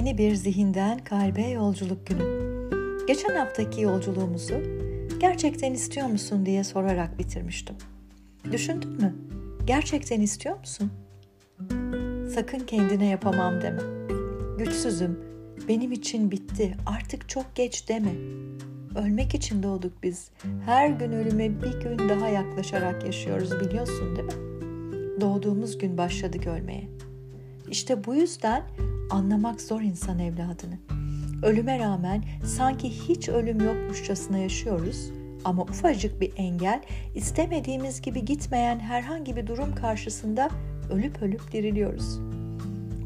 Yeni bir zihinden kalbe yolculuk günü. Geçen haftaki yolculuğumuzu gerçekten istiyor musun diye sorarak bitirmiştim. Düşündün mü? Gerçekten istiyor musun? Sakın kendine yapamam deme. Güçsüzüm, benim için bitti, artık çok geç deme. Ölmek için doğduk biz. Her gün ölüme bir gün daha yaklaşarak yaşıyoruz biliyorsun değil mi? Doğduğumuz gün başladık ölmeye. İşte bu yüzden anlamak zor insan evladını. Ölüme rağmen sanki hiç ölüm yokmuşçasına yaşıyoruz ama ufacık bir engel, istemediğimiz gibi gitmeyen herhangi bir durum karşısında ölüp ölüp diriliyoruz.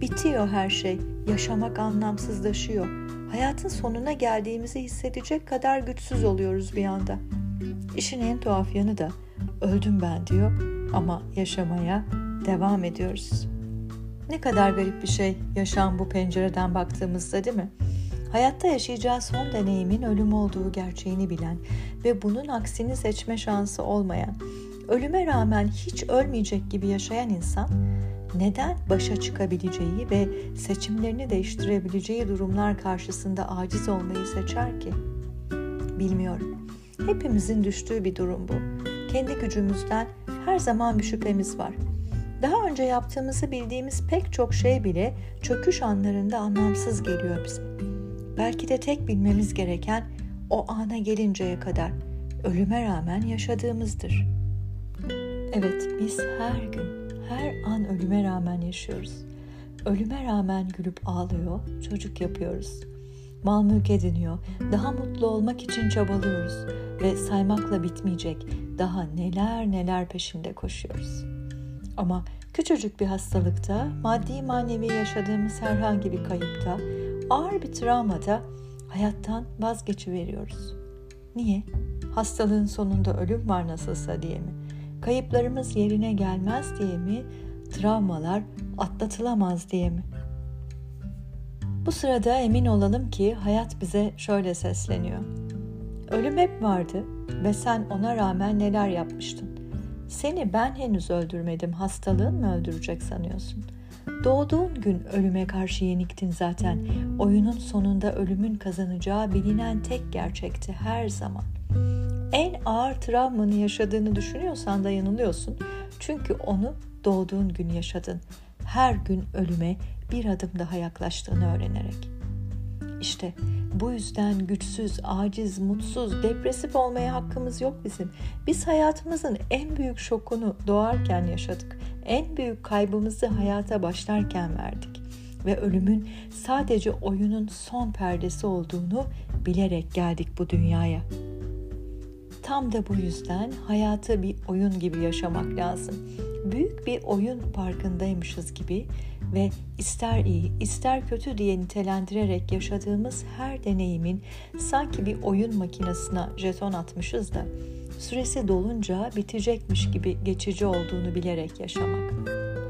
Bitiyor her şey, yaşamak anlamsızlaşıyor. Hayatın sonuna geldiğimizi hissedecek kadar güçsüz oluyoruz bir anda. İşin en tuhaf yanı da öldüm ben diyor ama yaşamaya devam ediyoruz. Ne kadar garip bir şey yaşam bu pencereden baktığımızda değil mi? Hayatta yaşayacağı son deneyimin ölüm olduğu gerçeğini bilen ve bunun aksini seçme şansı olmayan, ölüme rağmen hiç ölmeyecek gibi yaşayan insan neden başa çıkabileceği ve seçimlerini değiştirebileceği durumlar karşısında aciz olmayı seçer ki? Bilmiyorum. Hepimizin düştüğü bir durum bu. Kendi gücümüzden her zaman bir şüphemiz var. Daha önce yaptığımızı bildiğimiz pek çok şey bile çöküş anlarında anlamsız geliyor bize. Belki de tek bilmemiz gereken o ana gelinceye kadar ölüme rağmen yaşadığımızdır. Evet, biz her gün, her an ölüme rağmen yaşıyoruz. Ölüme rağmen gülüp ağlıyor, çocuk yapıyoruz. Mal mülk ediniyor, daha mutlu olmak için çabalıyoruz ve saymakla bitmeyecek daha neler neler peşinde koşuyoruz. Ama küçücük bir hastalıkta, maddi manevi yaşadığımız herhangi bir kayıpta, ağır bir travmada hayattan vazgeçiveriyoruz. Niye? Hastalığın sonunda ölüm var nasılsa diye mi? Kayıplarımız yerine gelmez diye mi? Travmalar atlatılamaz diye mi? Bu sırada emin olalım ki hayat bize şöyle sesleniyor. Ölüm hep vardı ve sen ona rağmen neler yapmıştın? Seni ben henüz öldürmedim, hastalığın mı öldürecek sanıyorsun? Doğduğun gün ölüme karşı yeniktin zaten. Oyunun sonunda ölümün kazanacağı bilinen tek gerçekti her zaman. En ağır travmanı yaşadığını düşünüyorsan da yanılıyorsun. Çünkü onu doğduğun gün yaşadın. Her gün ölüme bir adım daha yaklaştığını öğrenerek. İşte bu yüzden güçsüz, aciz, mutsuz, depresif olmaya hakkımız yok bizim. Biz hayatımızın en büyük şokunu doğarken yaşadık. En büyük kaybımızı hayata başlarken verdik ve ölümün sadece oyunun son perdesi olduğunu bilerek geldik bu dünyaya. Tam da bu yüzden hayatı bir oyun gibi yaşamak lazım. Büyük bir oyun parkındaymışız gibi ve ister iyi ister kötü diye nitelendirerek yaşadığımız her deneyimin sanki bir oyun makinesine jeton atmışız da süresi dolunca bitecekmiş gibi geçici olduğunu bilerek yaşamak.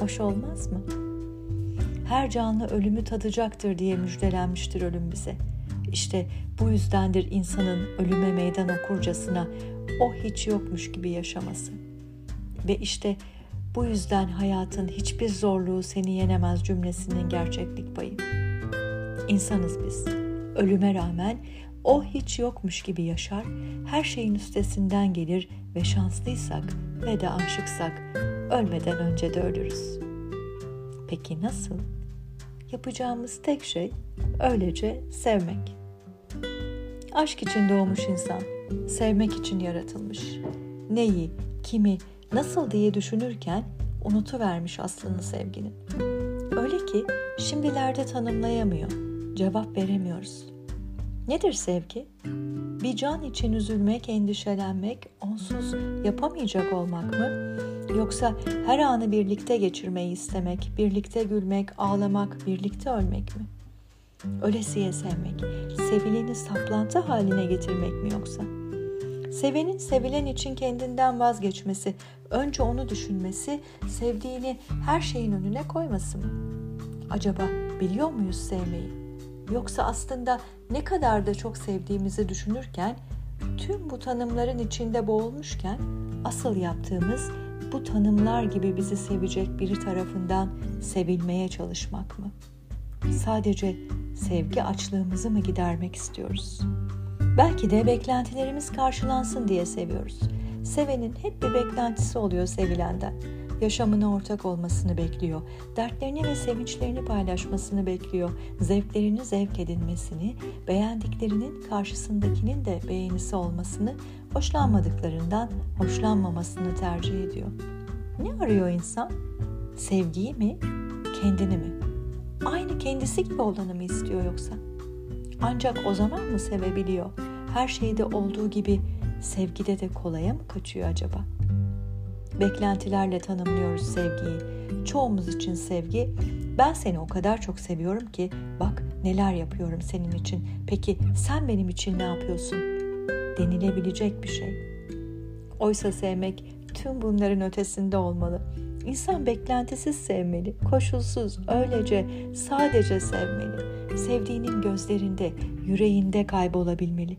Hoş olmaz mı? Her canlı ölümü tadacaktır diye müjdelenmiştir ölüm bize. İşte bu yüzdendir insanın ölüme meydan okurcasına o hiç yokmuş gibi yaşaması. Ve işte yüzden hayatın hiçbir zorluğu seni yenemez cümlesinin gerçeklik payı. İnsanız biz. Ölüme rağmen o hiç yokmuş gibi yaşar, her şeyin üstesinden gelir ve şanslıysak ve de aşıksak ölmeden önce de ölürüz. Peki nasıl? Yapacağımız tek şey öylece sevmek. Aşk için doğmuş insan, sevmek için yaratılmış. Neyi, kimi, nasıl diye düşünürken unutuvermiş aslını sevginin. Öyle ki şimdilerde tanımlayamıyor, cevap veremiyoruz. Nedir sevgi? Bir can için üzülmek, endişelenmek, onsuz yapamayacak olmak mı? Yoksa her anı birlikte geçirmeyi istemek, birlikte gülmek, ağlamak, birlikte ölmek mi? Ölesiye sevmek, sevileni saplantı haline getirmek mi yoksa?'' Sevenin sevilen için kendinden vazgeçmesi, önce onu düşünmesi, sevdiğini her şeyin önüne koyması mı? Acaba biliyor muyuz sevmeyi? Yoksa aslında ne kadar da çok sevdiğimizi düşünürken, tüm bu tanımların içinde boğulmuşken asıl yaptığımız bu tanımlar gibi bizi sevecek biri tarafından sevilmeye çalışmak mı? Sadece sevgi açlığımızı mı gidermek istiyoruz? Belki de beklentilerimiz karşılansın diye seviyoruz. Sevenin hep bir beklentisi oluyor sevilenden. Yaşamına ortak olmasını bekliyor. Dertlerini ve sevinçlerini paylaşmasını bekliyor. Zevklerini zevk edinmesini, beğendiklerinin karşısındakinin de beğenisi olmasını, hoşlanmadıklarından hoşlanmamasını tercih ediyor. Ne arıyor insan? Sevgiyi mi, kendini mi? Aynı kendisi gibi olanı mı istiyor yoksa? Ancak o zaman mı sevebiliyor? Her şeyde olduğu gibi sevgide de kolaya mı kaçıyor acaba? Beklentilerle tanımlıyoruz sevgiyi. Çoğumuz için sevgi, ben seni o kadar çok seviyorum ki bak neler yapıyorum senin için. Peki sen benim için ne yapıyorsun? Denilebilecek bir şey. Oysa sevmek tüm bunların ötesinde olmalı. İnsan beklentisiz sevmeli, koşulsuz, öylece, sadece sevmeli. Sevdiğinin gözlerinde, yüreğinde kaybolabilmeli.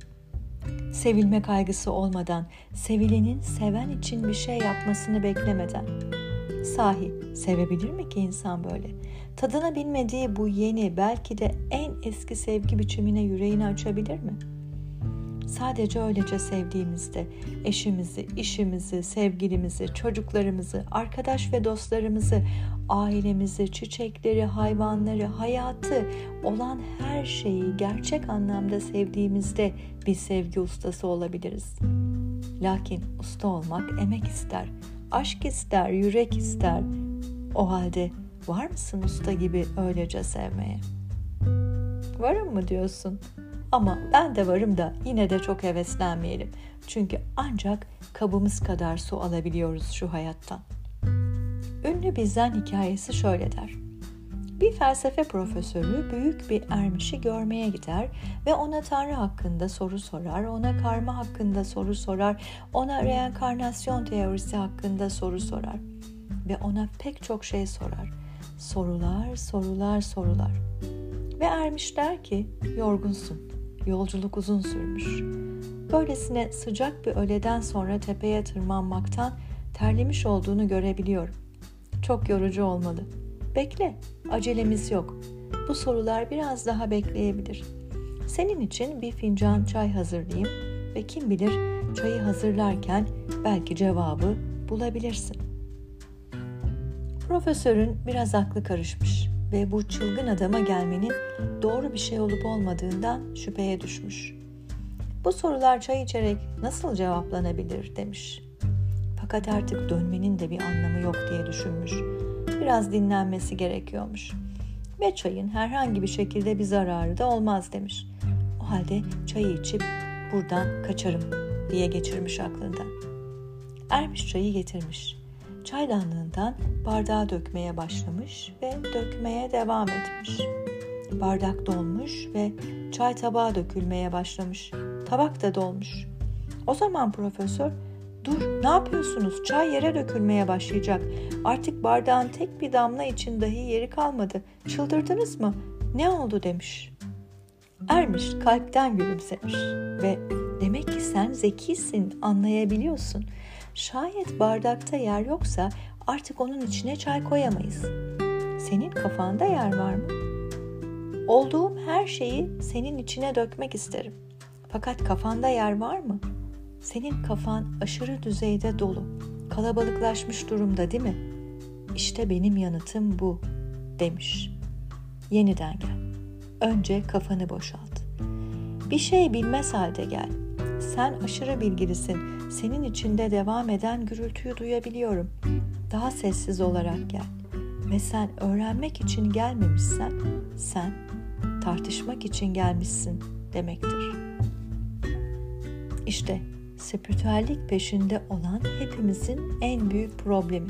Sevilme kaygısı olmadan, sevilenin seven için bir şey yapmasını beklemeden. Sahi sevebilir mi ki insan böyle? Tadına bilmediği bu yeni, belki de en eski sevgi biçimine yüreğini açabilir mi?'' Sadece öylece sevdiğimizde eşimizi, işimizi, sevgilimizi, çocuklarımızı, arkadaş ve dostlarımızı, ailemizi, çiçekleri, hayvanları, hayatı, olan her şeyi gerçek anlamda sevdiğimizde bir sevgi ustası olabiliriz. Lakin usta olmak emek ister, aşk ister, yürek ister. O halde var mısın usta gibi öylece sevmeye? Varım mı diyorsun? Ama ben de varım da yine de çok heveslenmeyelim. Çünkü ancak kabımız kadar su alabiliyoruz şu hayattan. Ünlü bizden hikayesi şöyle der. Bir felsefe profesörü büyük bir ermişi görmeye gider ve ona Tanrı hakkında soru sorar, ona karma hakkında soru sorar, ona reenkarnasyon teorisi hakkında soru sorar ve ona pek çok şey sorar. Sorular, sorular, sorular. Ve ermiş der ki, yorgunsun. Yolculuk uzun sürmüş. Böylesine sıcak bir öğleden sonra tepeye tırmanmaktan terlemiş olduğunu görebiliyorum. Çok yorucu olmalı. Bekle, acelemiz yok. Bu sorular biraz daha bekleyebilir. Senin için bir fincan çay hazırlayayım ve kim bilir çayı hazırlarken belki cevabı bulabilirsin. Profesörün biraz aklı karışmış ve bu çılgın adama gelmenin doğru bir şey olup olmadığından şüpheye düşmüş. Bu sorular çay içerek nasıl cevaplanabilir demiş. Fakat artık dönmenin de bir anlamı yok diye düşünmüş. Biraz dinlenmesi gerekiyormuş. Ve çayın herhangi bir şekilde bir zararı da olmaz demiş. O halde çayı içip buradan kaçarım diye geçirmiş aklından. Ermiş çayı getirmiş çaydanlığından bardağa dökmeye başlamış ve dökmeye devam etmiş. Bardak dolmuş ve çay tabağa dökülmeye başlamış. Tabak da dolmuş. O zaman profesör Dur, ne yapıyorsunuz? Çay yere dökülmeye başlayacak. Artık bardağın tek bir damla için dahi yeri kalmadı. Çıldırdınız mı? Ne oldu demiş. Ermiş kalpten gülümsemiş ve demek ki sen zekisin, anlayabiliyorsun. Şayet bardakta yer yoksa artık onun içine çay koyamayız. Senin kafanda yer var mı? Olduğum her şeyi senin içine dökmek isterim. Fakat kafanda yer var mı? Senin kafan aşırı düzeyde dolu. Kalabalıklaşmış durumda değil mi? İşte benim yanıtım bu demiş. Yeniden gel. Önce kafanı boşalt. Bir şey bilmez halde gel. Sen aşırı bilgilisin. Senin içinde devam eden gürültüyü duyabiliyorum. Daha sessiz olarak gel. Ve sen öğrenmek için gelmemişsen, sen tartışmak için gelmişsin demektir. İşte spiritüellik peşinde olan hepimizin en büyük problemi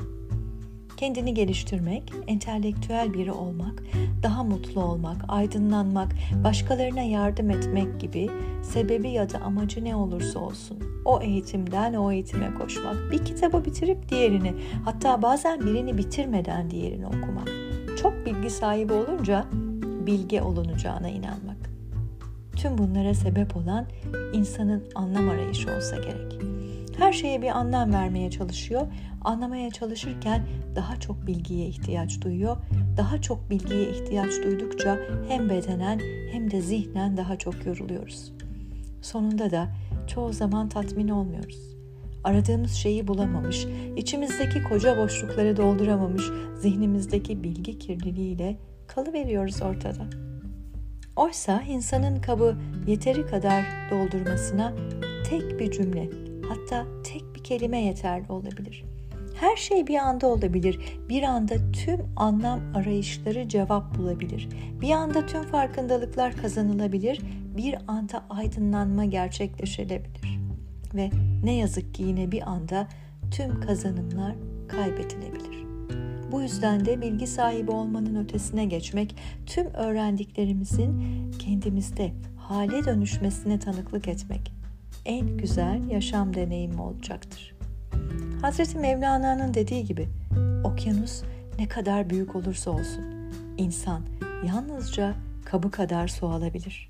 kendini geliştirmek, entelektüel biri olmak, daha mutlu olmak, aydınlanmak, başkalarına yardım etmek gibi sebebi ya da amacı ne olursa olsun o eğitimden o eğitime koşmak, bir kitabı bitirip diğerini, hatta bazen birini bitirmeden diğerini okumak. Çok bilgi sahibi olunca bilge olunacağına inanmak. Tüm bunlara sebep olan insanın anlam arayışı olsa gerek Her şeye bir anlam vermeye çalışıyor. Anlamaya çalışırken daha çok bilgiye ihtiyaç duyuyor. Daha çok bilgiye ihtiyaç duydukça hem bedenen hem de zihnen daha çok yoruluyoruz. Sonunda da çoğu zaman tatmin olmuyoruz. Aradığımız şeyi bulamamış, içimizdeki koca boşlukları dolduramamış, zihnimizdeki bilgi kirliliğiyle kalıveriyoruz ortada. Oysa insanın kabı yeteri kadar doldurmasına tek bir cümle, hatta tek bir kelime yeterli olabilir. Her şey bir anda olabilir. Bir anda tüm anlam arayışları cevap bulabilir. Bir anda tüm farkındalıklar kazanılabilir. Bir anda aydınlanma gerçekleşebilir. Ve ne yazık ki yine bir anda tüm kazanımlar kaybedilebilir. Bu yüzden de bilgi sahibi olmanın ötesine geçmek, tüm öğrendiklerimizin kendimizde hale dönüşmesine tanıklık etmek en güzel yaşam deneyimi olacaktır. Hazreti Mevlana'nın dediği gibi okyanus ne kadar büyük olursa olsun insan yalnızca kabı kadar su alabilir.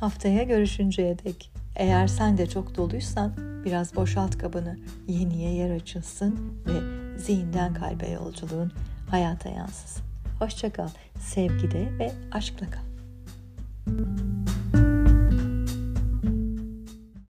Haftaya görüşünceye dek eğer sen de çok doluysan biraz boşalt kabını, yeniye yer açılsın ve zihinden kalbe yolculuğun hayata yansısın. Hoşçakal, sevgide ve aşkla kal.